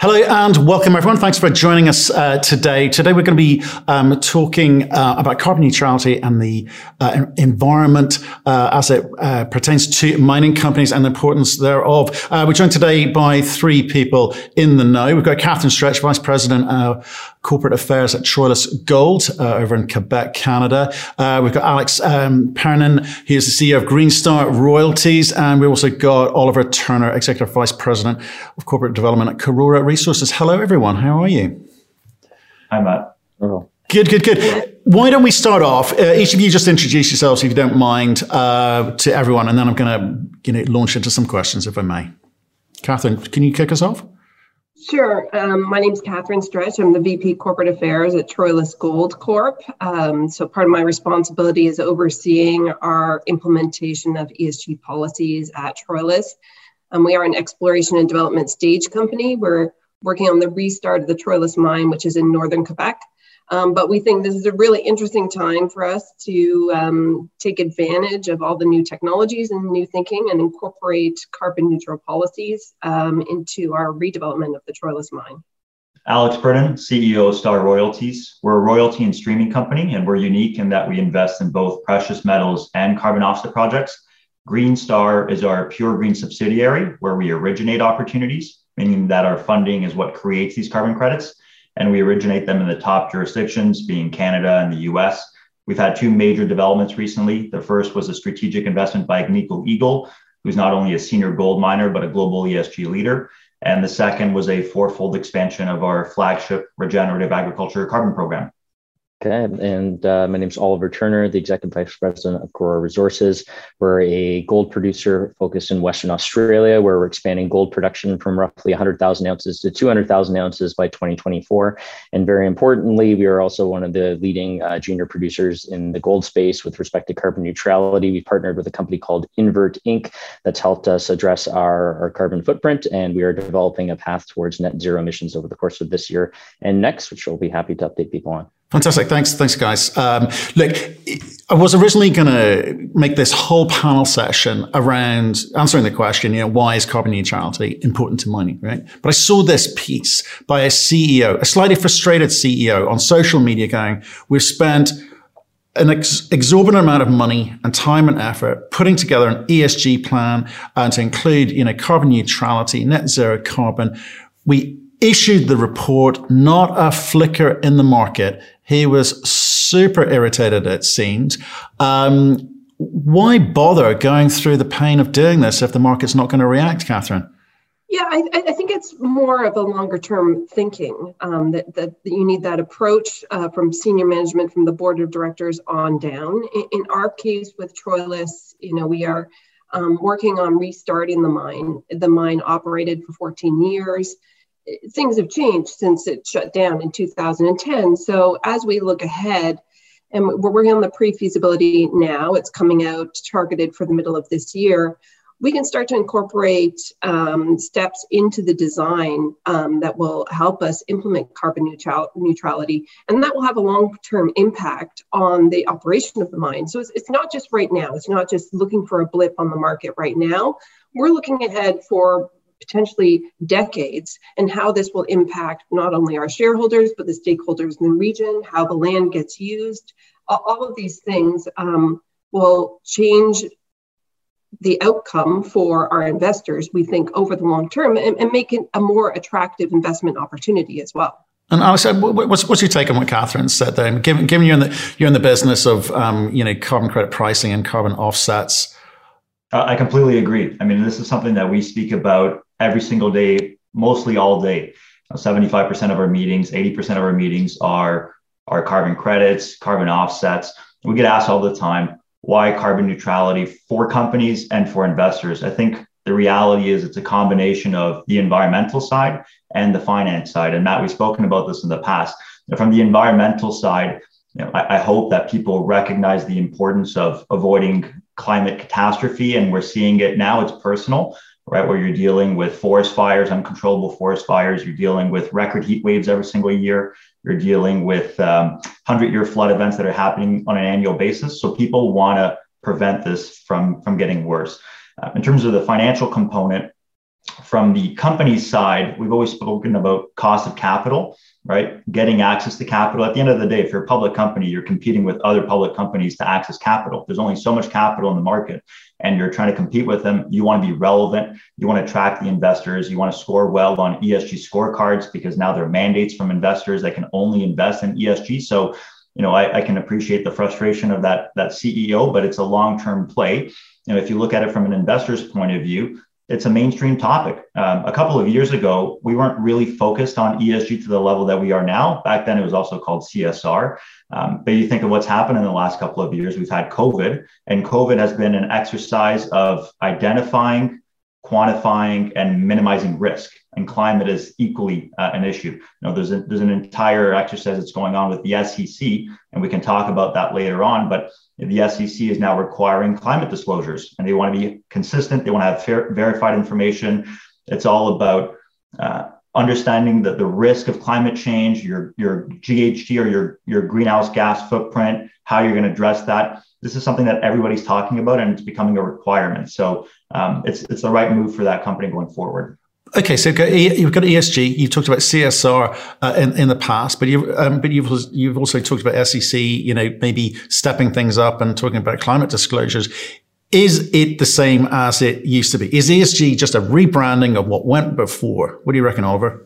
Hello and welcome, everyone. Thanks for joining us uh, today. Today, we're going to be um, talking uh, about carbon neutrality and the uh, environment uh, as it uh, pertains to mining companies and the importance thereof. Uh, we're joined today by three people in the know. We've got Catherine Stretch, Vice President of corporate affairs at Troilus Gold uh, over in Quebec, Canada. Uh, we've got Alex um, he is the CEO of Greenstar Royalties, and we also got Oliver Turner, Executive Vice President of Corporate Development at Karora Resources. Hello, everyone. How are you? Hi, Matt. Hello. Good, good, good. Why don't we start off? Uh, each of you just introduce yourselves, if you don't mind, uh, to everyone, and then I'm going to you know, launch into some questions, if I may. Catherine, can you kick us off? Sure. Um, my name is Catherine Stretch. I'm the VP Corporate Affairs at Troilus Gold Corp. Um, so part of my responsibility is overseeing our implementation of ESG policies at Troilus. Um, we are an exploration and development stage company. We're working on the restart of the Troilus mine, which is in northern Quebec. Um, but we think this is a really interesting time for us to um, take advantage of all the new technologies and new thinking and incorporate carbon neutral policies um, into our redevelopment of the Troilus mine. Alex Pernin, CEO of Star Royalties. We're a royalty and streaming company, and we're unique in that we invest in both precious metals and carbon offset projects. Green Star is our pure green subsidiary where we originate opportunities, meaning that our funding is what creates these carbon credits and we originate them in the top jurisdictions, being Canada and the US. We've had two major developments recently. The first was a strategic investment by Agnico Eagle, who's not only a senior gold miner, but a global ESG leader. And the second was a fourfold expansion of our flagship regenerative agriculture carbon program. Okay, and uh, my name is Oliver Turner, the Executive Vice President of Karora Resources. We're a gold producer focused in Western Australia, where we're expanding gold production from roughly 100,000 ounces to 200,000 ounces by 2024. And very importantly, we are also one of the leading uh, junior producers in the gold space with respect to carbon neutrality. We've partnered with a company called Invert Inc. that's helped us address our, our carbon footprint, and we are developing a path towards net zero emissions over the course of this year and next, which we'll be happy to update people on. Fantastic. Thanks. Thanks, guys. Um, look, I was originally going to make this whole panel session around answering the question, you know, why is carbon neutrality important to mining, right? But I saw this piece by a CEO, a slightly frustrated CEO on social media going, we've spent an ex- exorbitant amount of money and time and effort putting together an ESG plan uh, to include, you know, carbon neutrality, net zero carbon. We issued the report, not a flicker in the market. He was super irritated, it seemed. Um, why bother going through the pain of doing this if the market's not going to react, Catherine? Yeah, I, I, think it's more of a longer term thinking um, that, that, you need that approach uh, from senior management, from the board of directors on down. In, in our case with Troilus, you know, we are um, working on restarting the mine. The mine operated for 14 years things have changed since it shut down in 2010. So as we look ahead, and we're working on the pre-feasibility now, it's coming out targeted for the middle of this year. We can start to incorporate um, steps into the design um, that will help us implement carbon neutral- neutrality, and that will have a long-term impact on the operation of the mine. So it's, it's not just right now. It's not just looking for a blip on the market right now. We're looking ahead for potentially decades, and how this will impact not only our shareholders, but the stakeholders in the region, how the land gets used. All of these things um, will change the outcome for our investors, we think, over the long term and, and make it a more attractive investment opportunity as well. And Alex, what's, what's your take on what Catherine said there? Given, given you're in the you're in the business of um, you know carbon credit pricing and carbon offsets, I completely agree. I mean, this is something that we speak about every single day, mostly all day. 75% of our meetings, 80% of our meetings are, are carbon credits, carbon offsets. We get asked all the time, why carbon neutrality for companies and for investors? I think the reality is it's a combination of the environmental side and the finance side. And Matt, we've spoken about this in the past. From the environmental side, you know, I, I hope that people recognize the importance of avoiding climate catastrophe. And we're seeing it now, it's personal right? Where you're dealing with forest fires, uncontrollable forest fires, you're dealing with record heat waves every single year, you're dealing with um, 100 year flood events that are happening on an annual basis. So people want to prevent this from, from getting worse. Uh, in terms of the financial component, from the company side, we've always spoken about cost of capital, right? Getting access to capital. At the end of the day, if you're a public company, you're competing with other public companies to access capital. There's only so much capital in the market, and you're trying to compete with them. You want to be relevant. You want to attract the investors. You want to score well on ESG scorecards because now there are mandates from investors that can only invest in ESG. So, you know, I, I can appreciate the frustration of that that CEO, but it's a long-term play. You know, if you look at it from an investor's point of view, it's a mainstream topic. Um, a couple of years ago, we weren't really focused on ESG to the level that we are now. Back then, it was also called CSR. Um, but you think of what's happened in the last couple of years, we've had COVID, and COVID has been an exercise of identifying, quantifying, and minimizing risk. And climate is equally uh, an issue. You know, there's, a, there's an entire exercise that's going on with the SEC, and we can talk about that later on. But the SEC is now requiring climate disclosures, and they want to be consistent. They want to have fair, verified information. It's all about uh, understanding that the risk of climate change, your your GHG or your your greenhouse gas footprint, how you're going to address that. This is something that everybody's talking about, and it's becoming a requirement. So um, it's it's the right move for that company going forward. Okay, so you've got ESG. You've talked about CSR uh, in in the past, but you um, but you've you've also talked about SEC. You know, maybe stepping things up and talking about climate disclosures. Is it the same as it used to be? Is ESG just a rebranding of what went before? What do you reckon, Oliver?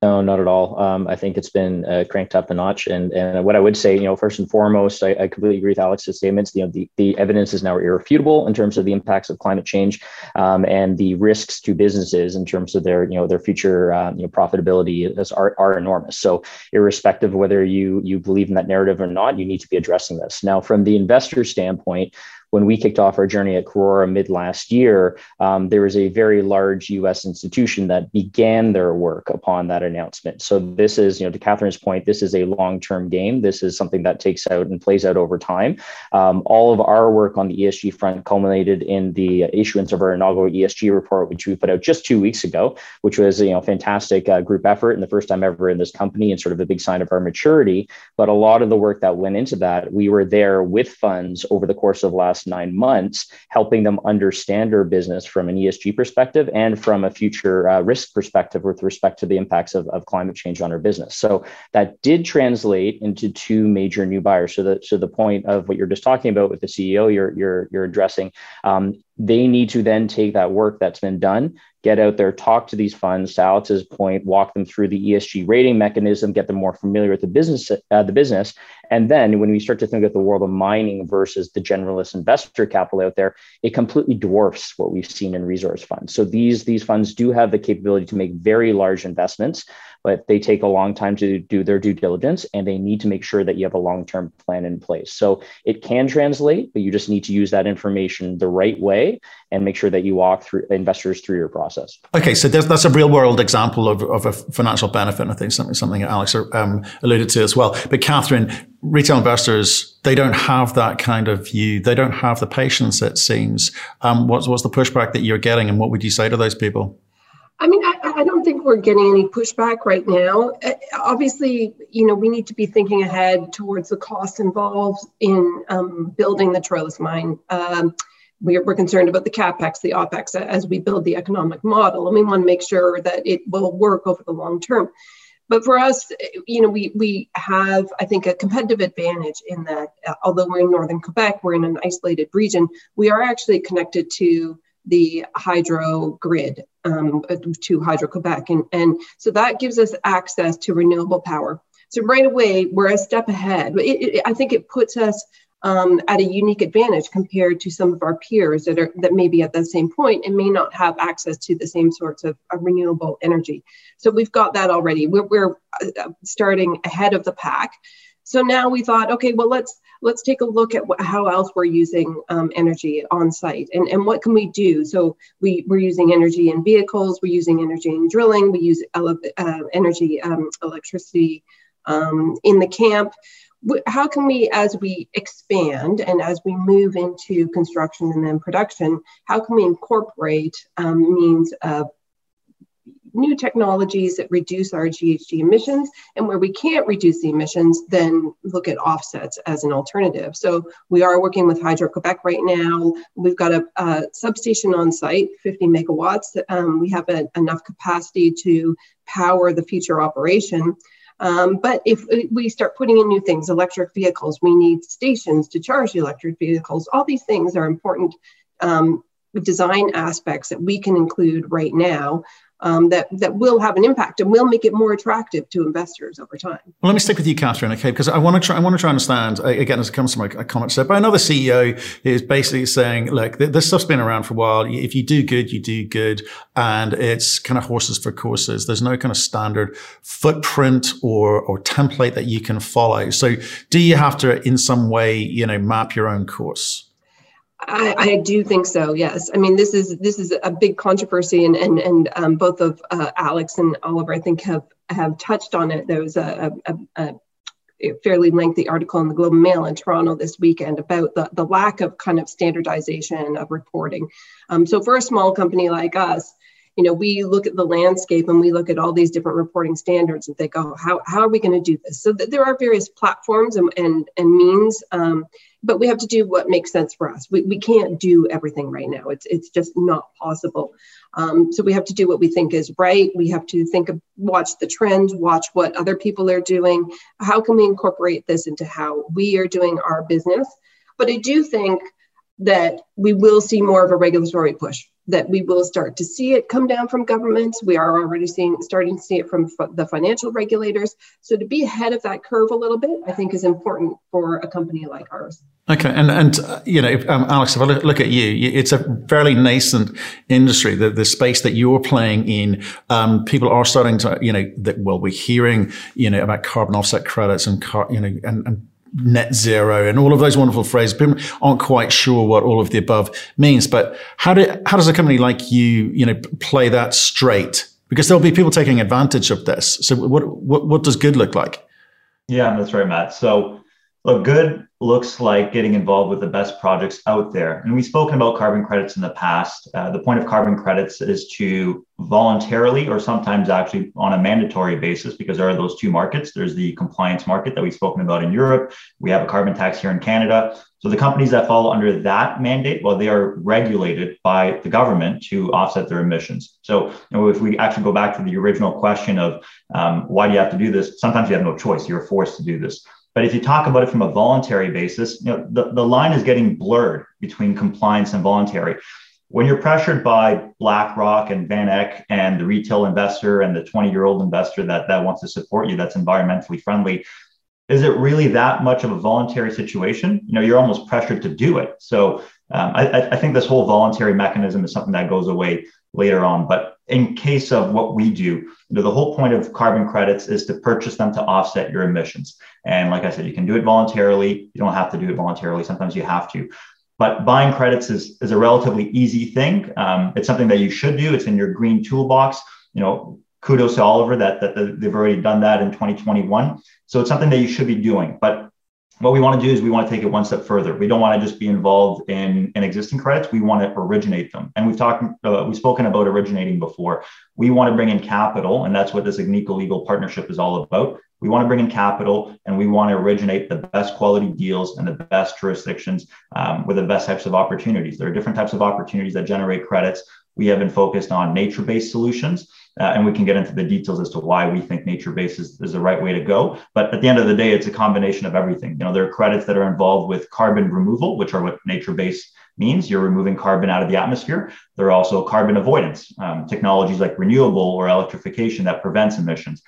No, not at all. Um, I think it's been uh, cranked up a notch. And and what I would say, you know, first and foremost, I, I, completely agree with Alex's statements. You know, the, the evidence is now irrefutable in terms of the impacts of climate change um, and the risks to businesses in terms of their, you know, their future, uh, you know, profitability is, are, are enormous. So irrespective of whether you you believe in that narrative or not, you need to be addressing this. Now, from the investor standpoint, when we kicked off our journey at Karora mid last year, um, there was a very large US institution that began their work upon that announcement. So this is, you know, to Catherine's point, this is a long-term game. This is something that takes out and plays out over time. Um, all of our work on the ESG front culminated in the issuance of our inaugural ESG report, which we put out just two weeks ago, which was, you know, fantastic uh, group effort and the first time ever in this company and sort of a big sign of our maturity. But a lot of the work that went into that, we were there with funds over the course of last last nine months, helping them understand our business from an ESG perspective and from a future uh, risk perspective with respect to the impacts of, of climate change on our business. So that did translate into two major new buyers. So the so the point of what you're just talking about with the CEO you're you're you're addressing, um, they need to then take that work that's been done get out there, talk to these funds. To Alex's point, walk them through the ESG rating mechanism, get them more familiar with the business, uh, the business, and then when we start to think of the world of mining versus the generalist investor capital out there, it completely dwarfs what we've seen in resource funds. So these these funds do have the capability to make very large investments but they take a long time to do their due diligence and they need to make sure that you have a long-term plan in place. So it can translate, but you just need to use that information the right way and make sure that you walk through investors through your process. Okay, so that's a real world example of, of a financial benefit. I think something something Alex um, alluded to as well. But Catherine, retail investors they don't have that kind of view. They don't have the patience. It seems. Um, what's what's the pushback that you're getting, and what would you say to those people? I mean, I, I, don't think we're getting any pushback right now. Uh, obviously, you know, we need to be thinking ahead towards the costs involved in um, building the Troilus mine. Um, we're, we're, concerned about the capex, the opex as we build the economic model, and we want to make sure that it will work over the long term. But for us, you know, we we have, I think, a competitive advantage in that uh, although we're in northern Quebec, we're in an isolated region. We are actually connected to the hydro grid um, to Hydro Quebec. And, and so that gives us access to renewable power. So right away, we're a step ahead. It, it, I think it puts us um, at a unique advantage compared to some of our peers that are that may be at the same point and may not have access to the same sorts of, of renewable energy. So we've got that already. We're, we're uh, starting ahead of the pack. So now we thought, okay, well let's let's take a look at how else we're using um, energy on site and, and what can we do. So we, we're using energy in vehicles, we're using energy in drilling, we use ele- uh, energy, um, electricity um, in the camp. How can we, as we expand and as we move into construction and then production, how can we incorporate um, means of new technologies that reduce our GHG emissions. And where we can't reduce the emissions, then look at offsets as an alternative. So we are working with Hydro Quebec right now. We've got a, a substation on site, 50 megawatts. Um, we have a, enough capacity to power the future operation. Um, but if we start putting in new things, electric vehicles, we need stations to charge the electric vehicles. All these things are important um, design aspects that we can include right now um, that that will have an impact and will make it more attractive to investors over time. Well, let me stick with you, Catherine, okay? Because I want to try. I want to try and understand again as it comes to my comment said by another CEO is basically saying, look, this stuff's been around for a while. If you do good, you do good, and it's kind of horses for courses. There's no kind of standard footprint or or template that you can follow. So, do you have to, in some way, you know, map your own course? I, I, do think so. Yes, I mean this is this is a big controversy, and and and um, both of uh, Alex and Oliver, I think, have have touched on it. There was a, a, a, fairly lengthy article in the Globe and Mail in Toronto this weekend about the the lack of kind of standardization of reporting. Um, so for a small company like us, you know, we look at the landscape and we look at all these different reporting standards and think, oh, how, how are we going to do this? So th- there are various platforms and, and, and means, um, but we have to do what makes sense for us. We, we can't do everything right now. It's, it's just not possible. Um, so we have to do what we think is right. We have to think of, watch the trends, watch what other people are doing. How can we incorporate this into how we are doing our business? But I do think that we will see more of a regulatory push that we will start to see it come down from governments. We are already seeing starting to see it from f- the financial regulators. So to be ahead of that curve a little bit, I think is important for a company like ours. Okay, and and uh, you know, if, um, Alex, if I look, look, at you, it's a fairly nascent industry. The the space that you're playing in, um, people are starting to, you know, that well, we're hearing, you know, about carbon offset credits and car, you know, and, and net zero and all of those wonderful phrases. People aren't quite sure what all of the above means, but how do, how does a company like you, you know, play that straight? Because there'll be people taking advantage of this. So what, what, what does good look like? Yeah, that's right, Matt. So look, good looks like getting involved with the best projects out there. And we've spoken about carbon credits in the past. Uh, the point of carbon credits is to voluntarily or sometimes actually on a mandatory basis, because there are those two markets. There's the compliance market that we've spoken about in Europe. We have a carbon tax here in Canada. So the companies that fall under that mandate, well, they are regulated by the government to offset their emissions. So you know, if we actually go back to the original question of um, why do you have to do this? Sometimes you have no choice. You're forced to do this. But if you talk about it from a voluntary basis, you know, the, the line is getting blurred between compliance and voluntary. When you're pressured by BlackRock and Van Eck and the retail investor and the 20 year old investor that, that wants to support you, that's environmentally friendly, is it really that much of a voluntary situation? You know, you're almost pressured to do it. So um, I, I think this whole voluntary mechanism is something that goes away later on. But in case of what we do, you know, the whole point of carbon credits is to purchase them to offset your emissions. And like I said, you can do it voluntarily. You don't have to do it voluntarily. Sometimes you have to. But buying credits is, is a relatively easy thing. Um, it's something that you should do. It's in your green toolbox. You know, kudos to Oliver that, that they've already done that in 2021. So it's something that you should be doing. But what we want to do is we want to take it one step further. We don't want to just be involved in, in existing credits. We want to originate them. And we've talked, uh, we've spoken about originating before. We want to bring in capital, and that's what this Agnico Eagle partnership is all about. We want to bring in capital and we want to originate the best quality deals and the best jurisdictions um, with the best types of opportunities. There are different types of opportunities that generate credits. We have been focused on nature based solutions. Uh, and we can get into the details as to why we think nature based is, is the right way to go. But at the end of the day, it's a combination of everything. You know, there are credits that are involved with carbon removal, which are what nature based means. You're removing carbon out of the atmosphere. There are also carbon avoidance um, technologies like renewable or electrification that prevents emissions.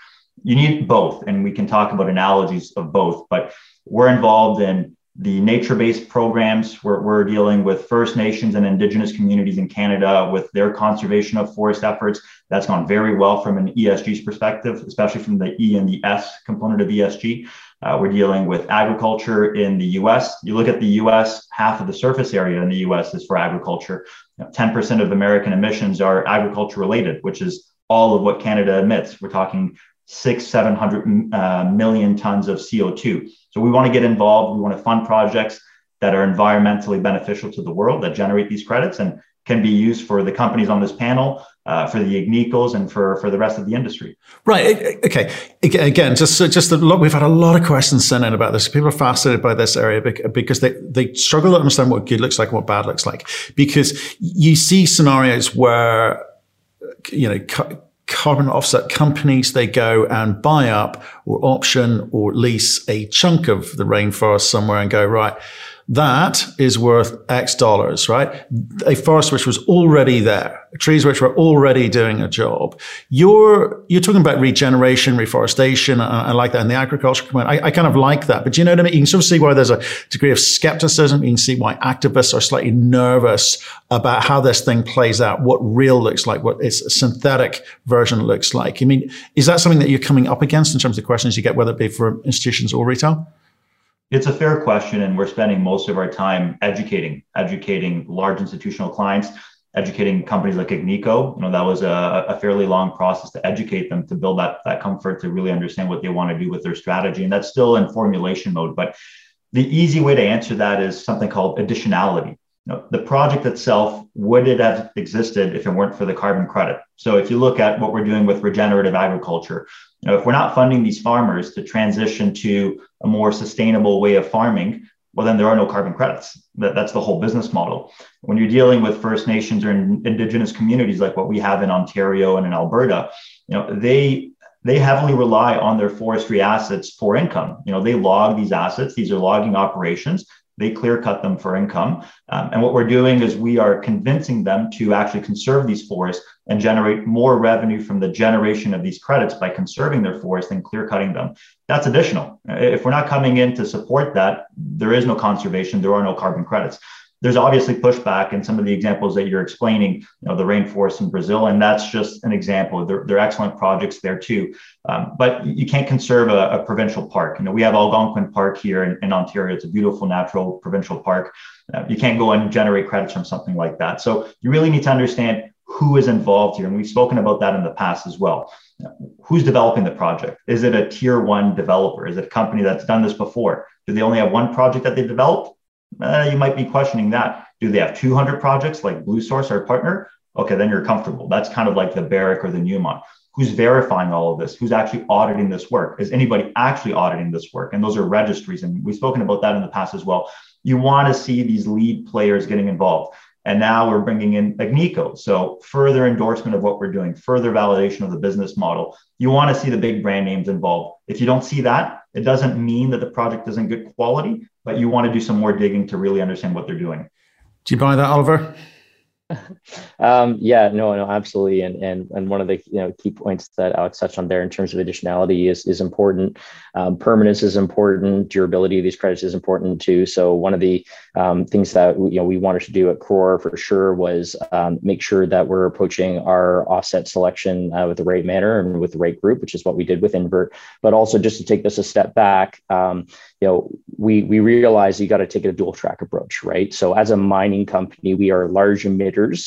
You need both, and we can talk about analogies of both. But we're involved in the nature based programs. We're, we're dealing with First Nations and Indigenous communities in Canada with their conservation of forest efforts. That's gone very well from an ESG's perspective, especially from the E and the S component of ESG. Uh, we're dealing with agriculture in the US. You look at the US, half of the surface area in the US is for agriculture. You know, 10% of American emissions are agriculture related, which is all of what Canada emits. We're talking six, 700 uh, million tons of CO2. So we want to get involved. We want to fund projects that are environmentally beneficial to the world that generate these credits and can be used for the companies on this panel uh, for the Agnicos and for for the rest of the industry. Right. Okay. Again, just just a lot. We've had a lot of questions sent in about this. People are fascinated by this area because they they struggle to understand what good looks like and what bad looks like. Because you see scenarios where you know carbon offset companies, they go and buy up or option or lease a chunk of the rainforest somewhere and go, right, that is worth X dollars, right? A forest which was already there, trees which were already doing a job. You're, you're talking about regeneration, reforestation. I, I like that. And the agriculture component, I, I, kind of like that. But you know what I mean? You can sort of see why there's a degree of skepticism. You can see why activists are slightly nervous about how this thing plays out, what real looks like, what its synthetic version looks like. I mean, is that something that you're coming up against in terms of questions you get, whether it be for institutions or retail? It's a fair question, and we're spending most of our time educating, educating large institutional clients, educating companies like Agnico. You know, that was a, a fairly long process to educate them to build that that comfort to really understand what they want to do with their strategy, and that's still in formulation mode. But the easy way to answer that is something called additionality. You know, the project itself would it have existed if it weren't for the carbon credit? So if you look at what we're doing with regenerative agriculture, you know, if we're not funding these farmers to transition to a more sustainable way of farming, well, then there are no carbon credits. That, that's the whole business model. When you're dealing with First Nations or Indigenous communities like what we have in Ontario and in Alberta, you know, they they heavily rely on their forestry assets for income. You know, they log these assets; these are logging operations, they clear cut them for income. Um, and what we're doing is we are convincing them to actually conserve these forests and generate more revenue from the generation of these credits by conserving their forests than clear cutting them. That's additional. If we're not coming in to support that, there is no conservation, there are no carbon credits there's obviously pushback in some of the examples that you're explaining, you know, the rainforest in Brazil, and that's just an example. They're, they're excellent projects there too. Um, but you can't conserve a, a, provincial park. You know, we have Algonquin Park here in, in Ontario. It's a beautiful natural provincial park. Uh, you can't go and generate credits from something like that. So you really need to understand who is involved here. And we've spoken about that in the past as well. Who's developing the project? Is it a tier one developer? Is it a company that's done this before? Do they only have one project that they developed? Uh, you might be questioning that. Do they have 200 projects like Blue Source, our partner? Okay, then you're comfortable. That's kind of like the Barrick or the Newmont. Who's verifying all of this? Who's actually auditing this work? Is anybody actually auditing this work? And those are registries. And we've spoken about that in the past as well. You want to see these lead players getting involved. And now we're bringing in Agnico. So further endorsement of what we're doing, further validation of the business model. You want to see the big brand names involved. If you don't see that, it doesn't mean that the project isn't good quality, but you want to do some more digging to really understand what they're doing. Do you buy that, Oliver? um, yeah, no, no, absolutely. And and and one of the you know key points that Alex touched on there in terms of additionality is is important. Um, permanence is important. Durability of these credits is important too. So one of the um, things that you know we wanted to do at Karora for sure was um, make sure that we're approaching our offset selection uh, with the right manner and with the right group, which is what we did with Invert. But also just to take this a step back, um, you know, we we realize you got to take a dual track approach, right? So as a mining company, we are a large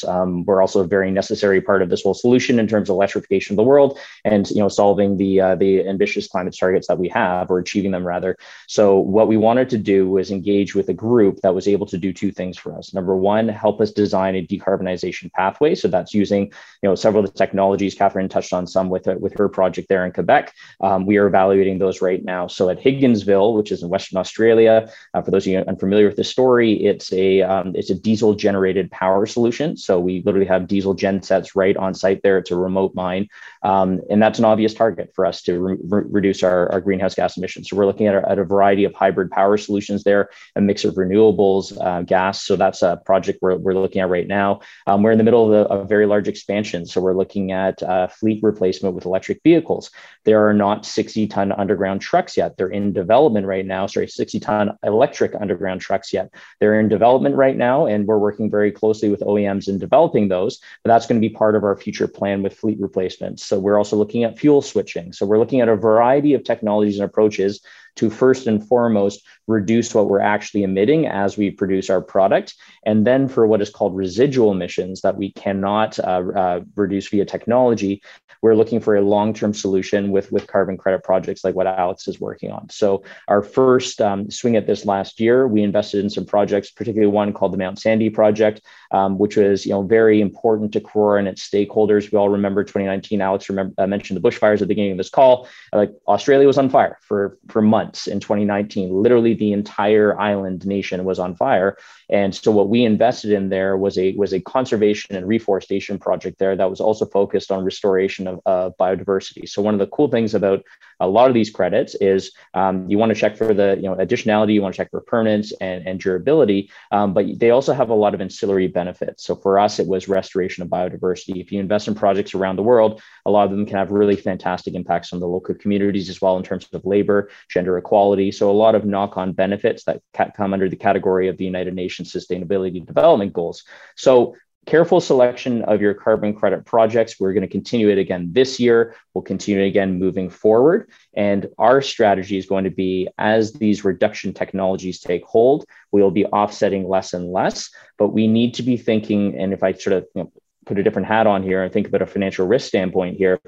um, we're also a very necessary part of this whole solution in terms of electrification of the world and you know solving the uh, the ambitious climate targets that we have or achieving them rather. So what we wanted to do was engage with a group that was able to do two things for us. Number one, help us design a decarbonization pathway. So that's using you know several of the technologies Catherine touched on some with with her project there in Quebec. Um, we are evaluating those right now. So at Higginsville, which is in Western Australia, uh, for those of you unfamiliar with the story, it's a um, it's a diesel generated power solution solution. So we literally have diesel gen sets right on site there. It's a remote mine. Um, and that's an obvious target for us to re- reduce our, our, greenhouse gas emissions. So we're looking at a, at a, variety of hybrid power solutions there, a mix of renewables, uh, gas. So that's a project we're, we're looking at right now. Um, we're in the middle of a, a, very large expansion. So we're looking at uh, fleet replacement with electric vehicles. There are not 60 ton underground trucks yet. They're in development right now. Sorry, 60 ton electric underground trucks yet. They're in development right now. And we're working very closely with OEMs OEMs in developing those, but that's going to be part of our future plan with fleet replacements. So we're also looking at fuel switching. So we're looking at a variety of technologies and approaches to first and foremost reduce what we're actually emitting as we produce our product. And then for what is called residual emissions that we cannot uh, uh, reduce via technology, we're looking for a long-term solution with, with carbon credit projects like what Alex is working on. So our first um, swing at this last year, we invested in some projects, particularly one called the Mount Sandy project, um, which was you know very important to Karora and its stakeholders. We all remember 2019. Alex remember, uh, mentioned the bushfires at the beginning of this call. Like Australia was on fire for for months in 2019. Literally, the entire island nation was on fire. And so what we invested in there was a was a conservation and reforestation project there that was also focused on restoration of uh, biodiversity. So one of the cool things about a lot of these credits is um, you want to check for the you know additionality, you want to check for permanence and, and durability, um, but they also have a lot of ancillary benefits. So for us, it was restoration of biodiversity. If you invest in projects around the world, a lot of them can have really fantastic impacts on the local communities as well in terms of labor, gender equality. So a lot of knock-on benefits that come under the category of the United Nations Sustainability Development Goals. So careful selection of your carbon credit projects. We're going to continue it again this year. We'll continue it again moving forward. And our strategy is going to be as these reduction technologies take hold, we'll be offsetting less and less. But we need to be thinking, and if I sort of you know, put a different hat on here and think about a financial risk standpoint here,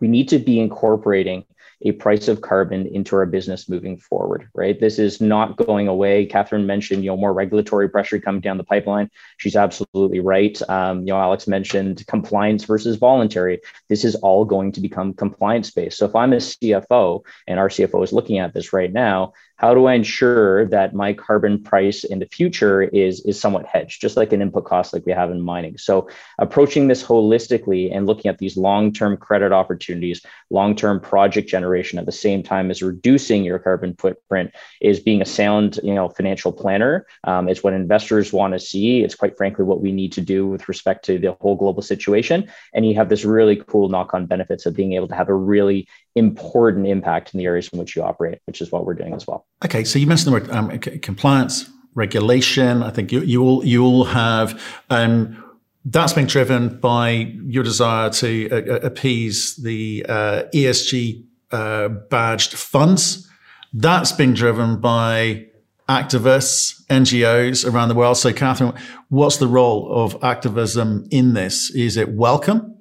we need to be incorporating a price of carbon into our business moving forward, right? This is not going away. Catherine mentioned, you know, more regulatory pressure coming down the pipeline. She's absolutely right. Um, you know, Alex mentioned compliance versus voluntary. This is all going to become compliance based. So if I'm a CFO and our CFO is looking at this right now, how do I ensure that my carbon price in the future is, is somewhat hedged, just like an input cost like we have in mining? So approaching this holistically and looking at these long-term credit opportunities, long-term project generation at the same time as reducing your carbon footprint is being a sound, you know, financial planner. Um, it's what investors want to see. It's quite frankly what we need to do with respect to the whole global situation. And you have this really cool knock-on benefits of being able to have a really important impact in the areas in which you operate, which is what we're doing as well. Okay, so you mentioned the word um, compliance, regulation. I think you, you all you all have. Um, that's been driven by your desire to uh, appease the uh, ESG uh, badged funds. That's been driven by activists, NGOs around the world. So, Catherine, what's the role of activism in this? Is it welcome?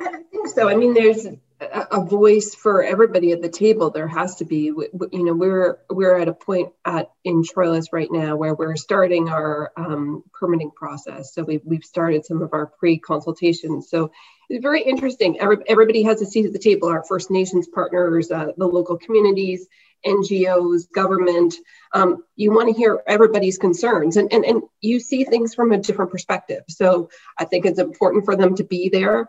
I think so. I mean, there's a voice for everybody at the table. There has to be you know we're we're at a point at in Troilus right now where we're starting our um, permitting process. So we've, we've started some of our pre-consultations. So it's very interesting. Every, everybody has a seat at the table. Our first nations partners uh, the local communities ngos government um, you want to hear everybody's concerns. And, and and you see things from a different perspective. So i think it's important for them to be there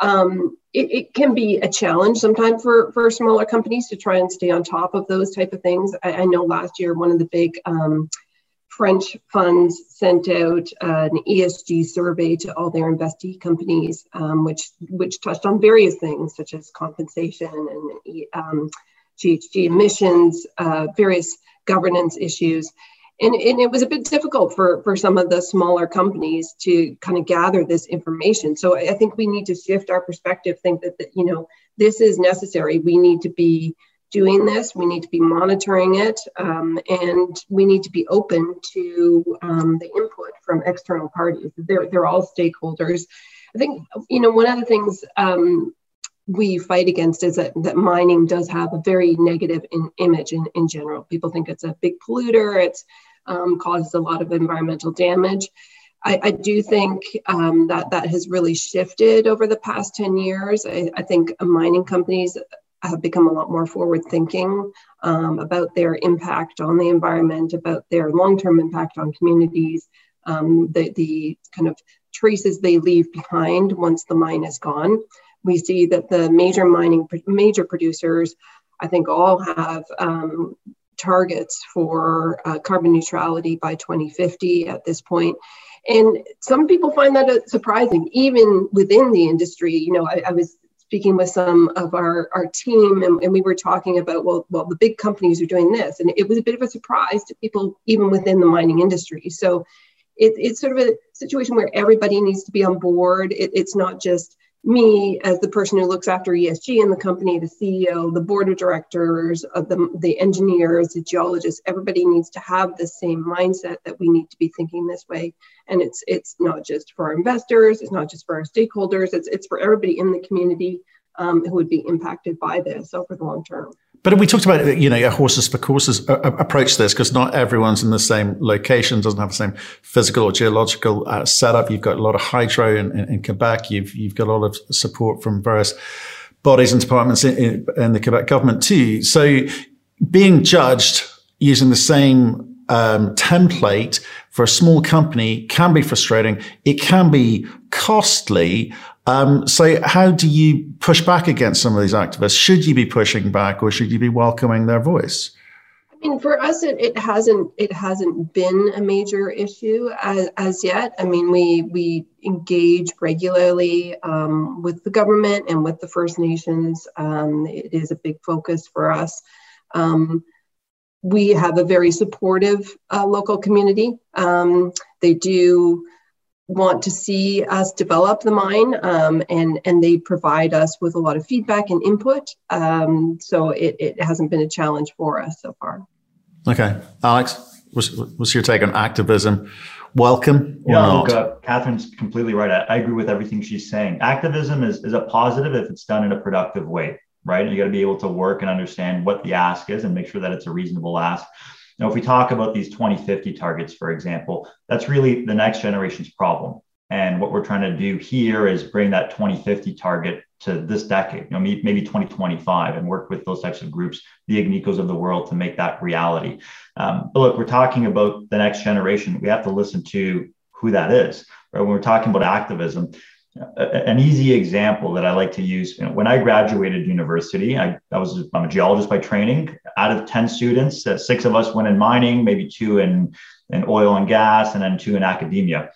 um, it, it, can be a challenge sometimes for, for smaller companies to try and stay on top of those type of things. I, I know last year one of the big um, French funds sent out uh, an ESG survey to all their investee companies, um, which which touched on various things such as compensation and um, GHG emissions, uh, various governance issues and, and it was a bit difficult for, for some of the smaller companies to kind of gather this information. So I think we need to shift our perspective, think that, that you know, this is necessary. We need to be doing this. We need to be monitoring it, um, and we need to be open to um, the input from external parties. They're they're all stakeholders. I think you know one of the things um, we fight against is that, that mining does have a very negative in, image in, in general. People think it's a big polluter. It's um, causes a lot of environmental damage. I, I do think um, that that has really shifted over the past 10 years. I, I, think mining companies have become a lot more forward thinking um, about their impact on the environment, about their long term impact on communities, um, the, the kind of traces they leave behind once the mine is gone. We see that the major mining, major producers, I think all have um, targets for uh, carbon neutrality by 2050 at this point. And some people find that uh, surprising, even within the industry. You know, I, I was speaking with some of our, our team and, and, we were talking about, well, well, the big companies are doing this. And it was a bit of a surprise to people even within the mining industry. So it, it's sort of a situation where everybody needs to be on board. It, it's not just me as the person who looks after ESG in the company, the CEO, the board of directors, of the, the engineers, the geologists, everybody needs to have the same mindset that we need to be thinking this way. And it's it's not just for our investors, it's not just for our stakeholders, it's it's for everybody in the community um, who would be impacted by this over the long term. But we talked about, you know, a horses for courses approach this because not everyone's in the same location, doesn't have the same physical or geological uh, setup. You've got a lot of hydro in, in, in, Quebec. You've, you've got a lot of support from various bodies and departments in, in the Quebec government too. So being judged using the same um, template for a small company can be frustrating. It can be costly. Um, so how do you push back against some of these activists? Should you be pushing back or should you be welcoming their voice? I mean, for us, it, it hasn't it hasn't been a major issue as, as yet. I mean, we we engage regularly um, with the government and with the First Nations. Um, it is a big focus for us. Um, we have a very supportive uh, local community. Um, they do want to see us develop the mine um, and and they provide us with a lot of feedback and input. Um, so it, it hasn't been a challenge for us so far. Okay. Alex what's, what's your take on activism? Welcome yeah look, uh, catherine's completely right. I, I, agree with everything she's saying. Activism is, is a positive if it's done in a productive way right? You got to be able to work and understand what the ask is and make sure that it's a reasonable ask now, if we talk about these 2050 targets, for example, that's really the next generation's problem. And what we're trying to do here is bring that 2050 target to this decade, you know, maybe 2025, and work with those types of groups, the Agnicos of the world, to make that reality. Um, but look, we're talking about the next generation. We have to listen to who that is. Right? When we're talking about activism, an easy example that I like to use you know, when I graduated university, I, I, was I'm a geologist by training. Out of 10 students, uh, six of us went in mining, maybe two in, in oil and gas, and then two in academia.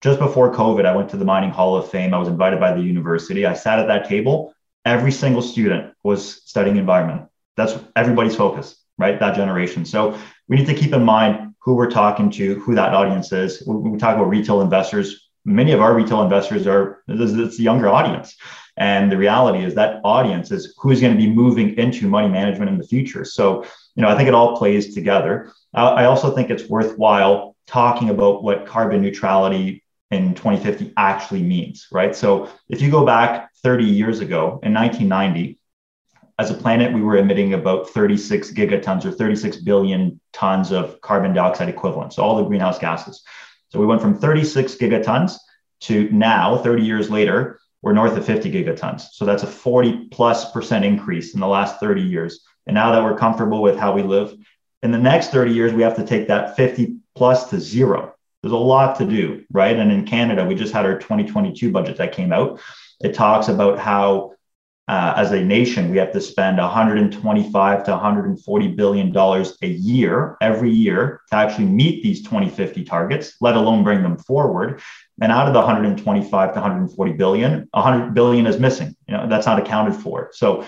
Just before COVID, I went to the Mining Hall of Fame. I was invited by the university. I sat at that table. Every single student was studying environment. That's everybody's focus, right? That generation. So we need to keep in mind who we're talking to, who that audience is. We talk about retail investors, many of our retail investors are it's a younger audience. And the reality is that audience is who's going to be moving into money management in the future. So you know i think it all plays together. Uh, I also think it's worthwhile talking about what carbon neutrality in 2050 actually means right? So if you go back 30 years ago in 1990 as a planet we were emitting about 36 gigatons or 36 billion tons of carbon dioxide equivalent so all the greenhouse gases so we went from 36 gigatons to now, 30 years later, we're north of 50 gigatons. So that's a 40 plus percent increase in the last 30 years. And now that we're comfortable with how we live, in the next 30 years, we have to take that 50 plus to zero. There's a lot to do, right? And in Canada, we just had our 2022 budget that came out. It talks about how uh, as a nation, we have to spend 125 to 140 billion dollars a year, every year, to actually meet these 2050 targets, let alone bring them forward. And out of the 125 to 140 billion, 100 billion is missing. You know that's not accounted for. So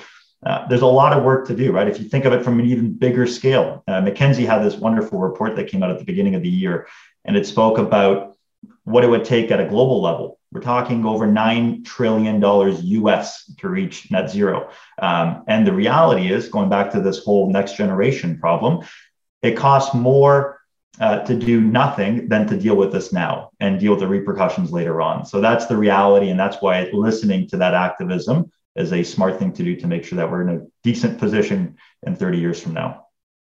uh, there's a lot of work to do, right? If you think of it from an even bigger scale, uh, McKinsey had this wonderful report that came out at the beginning of the year, and it spoke about what it would take at a global level we're talking over $9 trillion US to reach net zero. Um, and the reality is, going back to this whole next generation problem, it costs more uh, to do nothing than to deal with this now and deal with the repercussions later on. So that's the reality. And that's why listening to that activism is a smart thing to do to make sure that we're in a decent position in 30 years from now.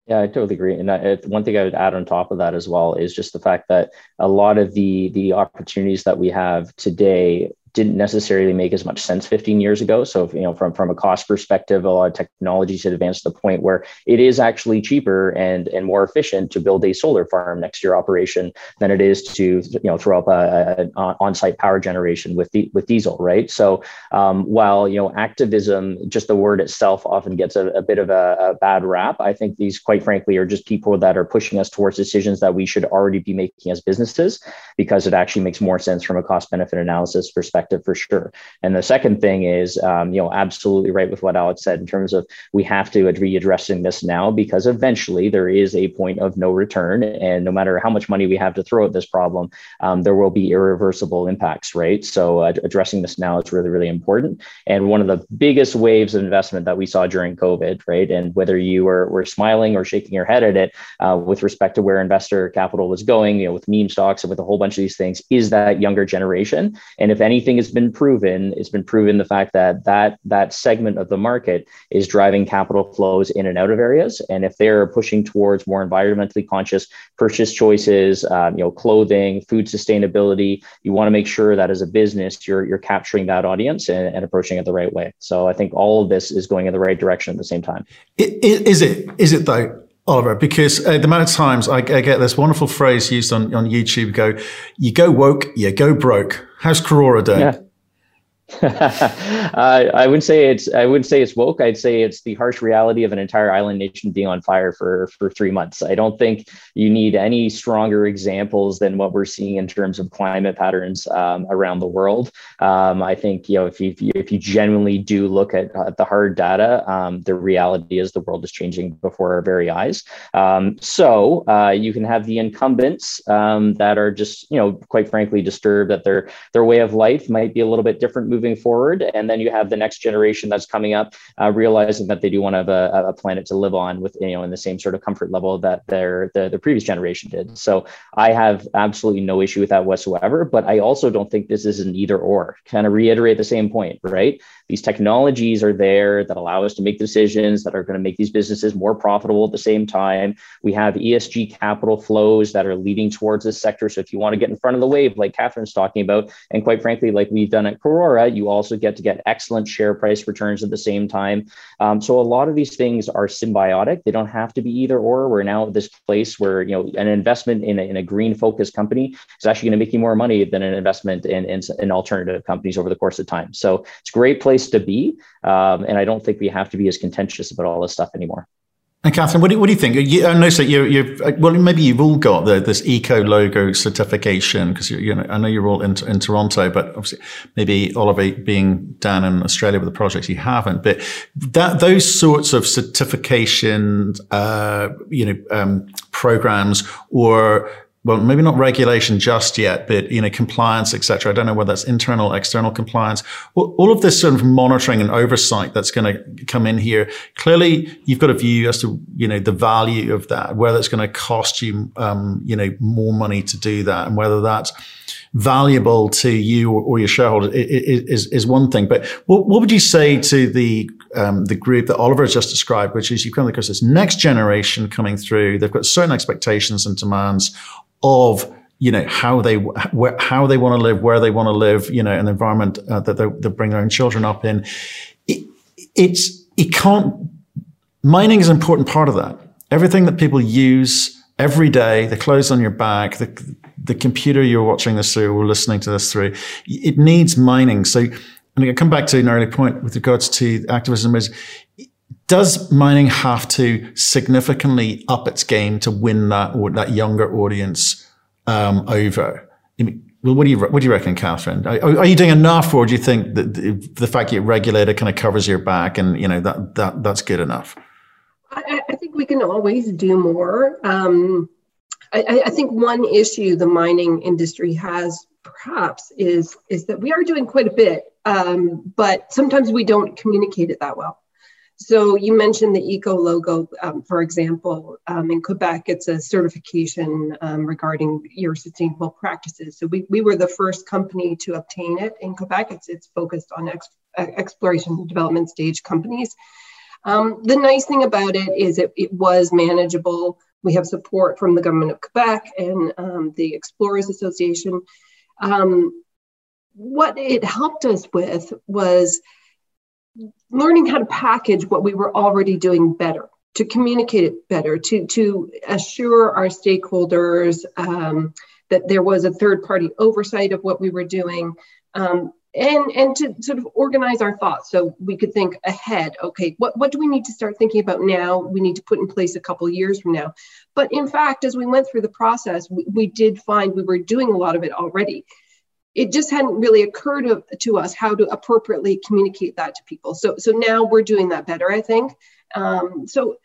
Yeah, I totally agree. And I, one thing I would add on top of that as well is just the fact that a lot of the the opportunities that we have today didn't necessarily make as much sense 15 years ago. So, you know, from, from a cost perspective, a lot of technologies had advanced to the point where it is actually cheaper and, and more efficient to build a solar farm next to your operation than it is to, you know, throw up an on-site power generation with the, with diesel, right? So um, while, you know, activism, just the word itself often gets a, a bit of a, a bad rap, I think these, quite frankly, are just people that are pushing us towards decisions that we should already be making as businesses because it actually makes more sense from a cost benefit analysis perspective perspective for sure. And the second thing is, um, you know, absolutely right with what Alex said in terms of we have to be addressing this now because eventually there is a point of no return. And no matter how much money we have to throw at this problem, um, there will be irreversible impacts, right? So uh, addressing this now is really, really important. And one of the biggest waves of investment that we saw during COVID, right? And whether you were, were smiling or shaking your head at it uh, with respect to where investor capital was going, you know, with meme stocks and with a whole bunch of these things, is that younger generation. And if anything has been proven, it's been proven the fact that that that segment of the market is driving capital flows in and out of areas. And if they're pushing towards more environmentally conscious purchase choices, um, you know, clothing, food sustainability, you want to make sure that as a business you're you're capturing that audience and, and approaching it the right way. So I think all of this is going in the right direction at the same time. Is it? Is it though? Oliver, because uh, the amount of times I, I, get this wonderful phrase used on, on YouTube go, you go woke, you go broke. How's Karora doing? Yeah. Uh, I wouldn't say it's I wouldn't say it's woke. I'd say it's the harsh reality of an entire island nation being on fire for for three months. I don't think you need any stronger examples than what we're seeing in terms of climate patterns um, around the world. Um, I think you know if you if you genuinely do look at, uh, the hard data, um, the reality is the world is changing before our very eyes. Um, so uh, you can have the incumbents um, that are just you know quite frankly disturbed that their their way of life might be a little bit different moving forward. And then you have the next generation that's coming up, uh, realizing that they do want to have a, a, planet to live on with, you know, in the same sort of comfort level that their the, the previous generation did. So I have absolutely no issue with that whatsoever. But I also don't think this is an either or. Kind of reiterate the same point, right? These technologies are there that allow us to make decisions that are going to make these businesses more profitable at the same time. We have ESG capital flows that are leading towards this sector. So if you want to get in front of the wave, like Catherine's talking about, and quite frankly, like we've done at Karora, you also get to get excellent share price returns at the same time. Um, so a lot of these things are symbiotic. They don't have to be either or. We're now at this place where you know an investment in a, in a green focused company is actually going to make you more money than an investment in, in, in alternative companies over the course of time. So it's a great place to be. Um, and I don't think we have to be as contentious about all this stuff anymore. And Catherine, what do, what do you think? You, I know that you, you, well, maybe you've all got the, this eco logo certification because you, you, know, I know you're all in, in Toronto, but obviously maybe Oliver being down in Australia with the projects you haven't. But that those sorts of certification, uh, you know, um, programs or well, maybe not regulation just yet, but you know, compliance, etc. I don't know whether that's internal, external compliance. Well, all of this sort of monitoring and oversight that's going to come in here. Clearly, you've got a view as to you know the value of that, whether it's going to cost you, um, you know, more money to do that, and whether that's valuable to you or, or your shareholders is, is one thing. But what, what would you say to the um, the group that Oliver has just described, which is you've come across this next generation coming through. They've got certain expectations and demands of you know how they wh- how they want to live, where they want to live, you know, an environment uh, that they, they bring their own children up in. It, it's it can't. Mining is an important part of that. Everything that people use every day, the clothes on your back, the the computer you're watching this through or listening to this through, it needs mining. So, and I come back to an early point with regards to activism is does mining have to significantly up its game to win that or that younger audience um, over? I mean, well, what do you what do you reckon, Catherine? Are, are, you doing enough, or do you think that the, fact you're regulated kind of covers your back, and you know that that that's good enough? I, I think we can always do more. Um, I, I think one issue the mining industry has perhaps is is that we are doing quite a bit, um, but sometimes we don't communicate it that well. So you mentioned the eco logo, um, for example, um, in Quebec, it's a certification um, regarding your sustainable practices. So we, we were the first company to obtain it in Quebec. It's, it's focused on ex, uh, exploration and development stage companies. Um, the nice thing about it is it, it was manageable. We have support from the government of Quebec and um, the Explorers Association. Um, what it helped us with was learning how to package what we were already doing better to communicate it better to to assure our stakeholders um, that there was a third party oversight of what we were doing um, and and to sort of organize our thoughts so we could think ahead. Okay what, what do we need to start thinking about now? We need to put in place a couple years from now. But in fact as we went through the process we, we did find we were doing a lot of it already it just hadn't really occurred to, to, us how to appropriately communicate that to people. So, so now we're doing that better, I think. Um, so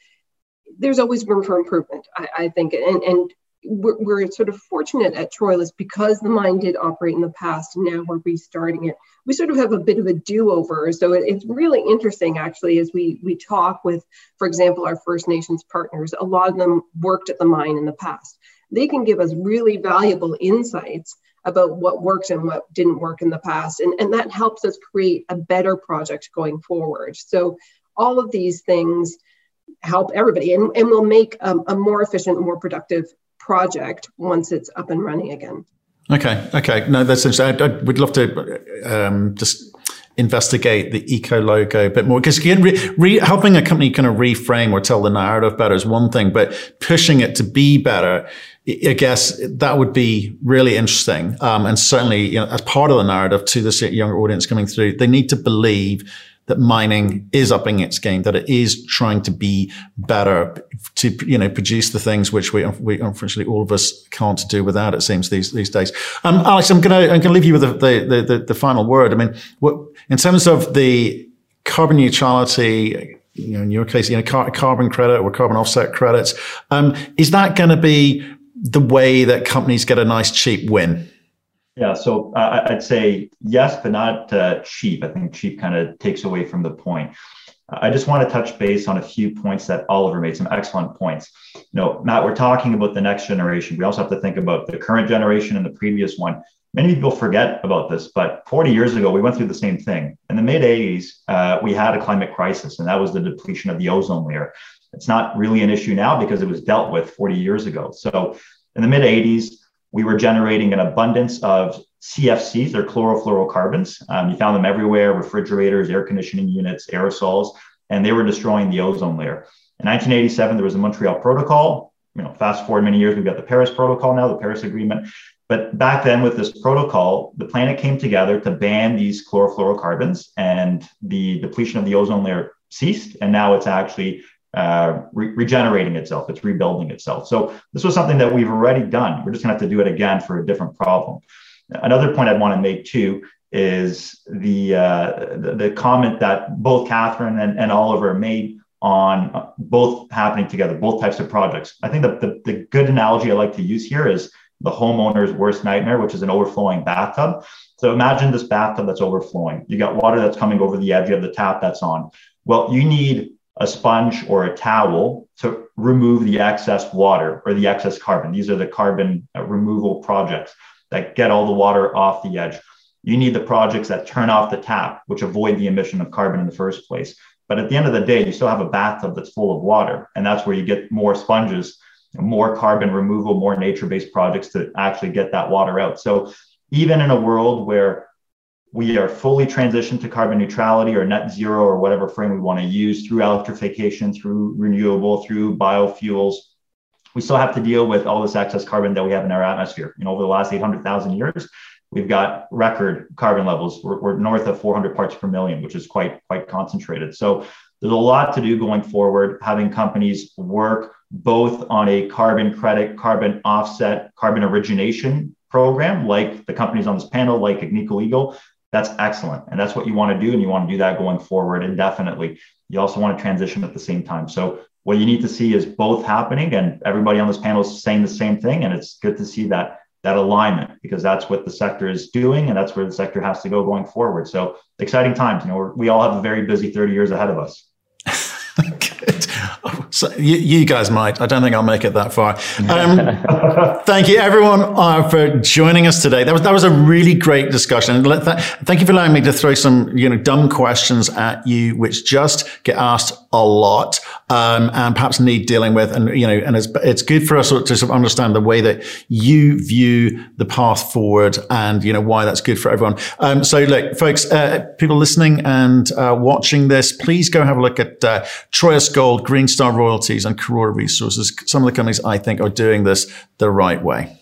there's always room for improvement, I, I think. And, and we're, we're, sort of fortunate at Troilus because the mine did operate in the past and now we're restarting it. We sort of have a bit of a do-over. So it, it's really interesting actually as we, we talk with, for example, our First Nations partners, a lot of them worked at the mine in the past. They can give us really valuable insights about what worked and what didn't work in the past. And, and that helps us create a better project going forward. So all of these things help everybody and, and will make a more efficient, more productive project once it's up and running again. Okay. Okay. No, that's interesting. I, I would love to um, just investigate the eco logo a bit more because re, re, helping a company kind of reframe or tell the narrative better is one thing, but pushing it to be better I guess that would be really interesting. Um, and certainly, you know, as part of the narrative to this younger audience coming through, they need to believe that mining is upping its game, that it is trying to be better to, you know, produce the things which we, we unfortunately all of us can't do without, it seems these, these days. Um, Alex, I'm going to, I'm going to leave you with the, the, the, the final word. I mean, what, in terms of the carbon neutrality, you know, in your case, you know, car- carbon credit or carbon offset credits, um, is that going to be the way that companies get a nice cheap win? Yeah, so uh, I'd say yes, but not uh, cheap. I think cheap kind of takes away from the point. I just want to touch base on a few points that Oliver made, some excellent points. You know, Matt, we're talking about the next generation. We also have to think about the current generation and the previous one. Many people forget about this, but 40 years ago, we went through the same thing. In the mid 80s, uh, we had a climate crisis, and that was the depletion of the ozone layer. It's not really an issue now because it was dealt with 40 years ago. So in the mid 80s, we were generating an abundance of CFCs, they're chlorofluorocarbons. Um, you found them everywhere refrigerators, air conditioning units, aerosols, and they were destroying the ozone layer. In 1987, there was a Montreal Protocol. You know, fast forward many years, we've got the Paris Protocol now, the Paris Agreement. But back then, with this protocol, the planet came together to ban these chlorofluorocarbons, and the depletion of the ozone layer ceased. And now it's actually uh, re- regenerating itself, it's rebuilding itself. So this was something that we've already done. We're just going to have to do it again for a different problem. Another point I'd want to make too is the, uh, the, the comment that both Catherine and, and Oliver made on both happening together, both types of projects. I think that the, the good analogy I like to use here is the homeowner's worst nightmare, which is an overflowing bathtub. So imagine this bathtub that's overflowing. You got water that's coming over the edge, you have the tap that's on. Well, you need a sponge or a towel to remove the excess water or the excess carbon. These are the carbon uh, removal projects that get all the water off the edge. You need the projects that turn off the tap, which avoid the emission of carbon in the first place. But at the end of the day, you still have a bathtub that's full of water. And that's where you get more sponges, more carbon removal, more nature based projects to actually get that water out. So even in a world where we are fully transitioned to carbon neutrality or net zero or whatever frame we want to use through electrification, through renewable, through biofuels. We still have to deal with all this excess carbon that we have in our atmosphere. You know, over the last 800,000 years, we've got record carbon levels. We're, we're north of 400 parts per million, which is quite quite concentrated. So there's a lot to do going forward. Having companies work both on a carbon credit, carbon offset, carbon origination program, like the companies on this panel, like Agnico Eagle, that's excellent. And that's what you want to do. And you want to do that going forward indefinitely. You also want to transition at the same time. So what you need to see is both happening and everybody on this panel is saying the same thing. And it's good to see that that alignment because that's what the sector is doing and that's where the sector has to go going forward. So exciting times. You know, we all have a very busy 30 years ahead of us. So you, you, guys might. I don't think I'll make it that far. Um, thank you, everyone, uh, for joining us today. That was that was a really great discussion. Thank you for allowing me to throw some you know dumb questions at you, which just get asked a lot um, and perhaps need dealing with. And you know, and it's it's good for us to sort of understand the way that you view the path forward, and you know why that's good for everyone. Um, so, look, folks, uh, people listening and uh, watching this, please go have a look at. Uh, Troilus Gold, Green Star Royalties, and Karora Resources, some of the companies I think are doing this the right way.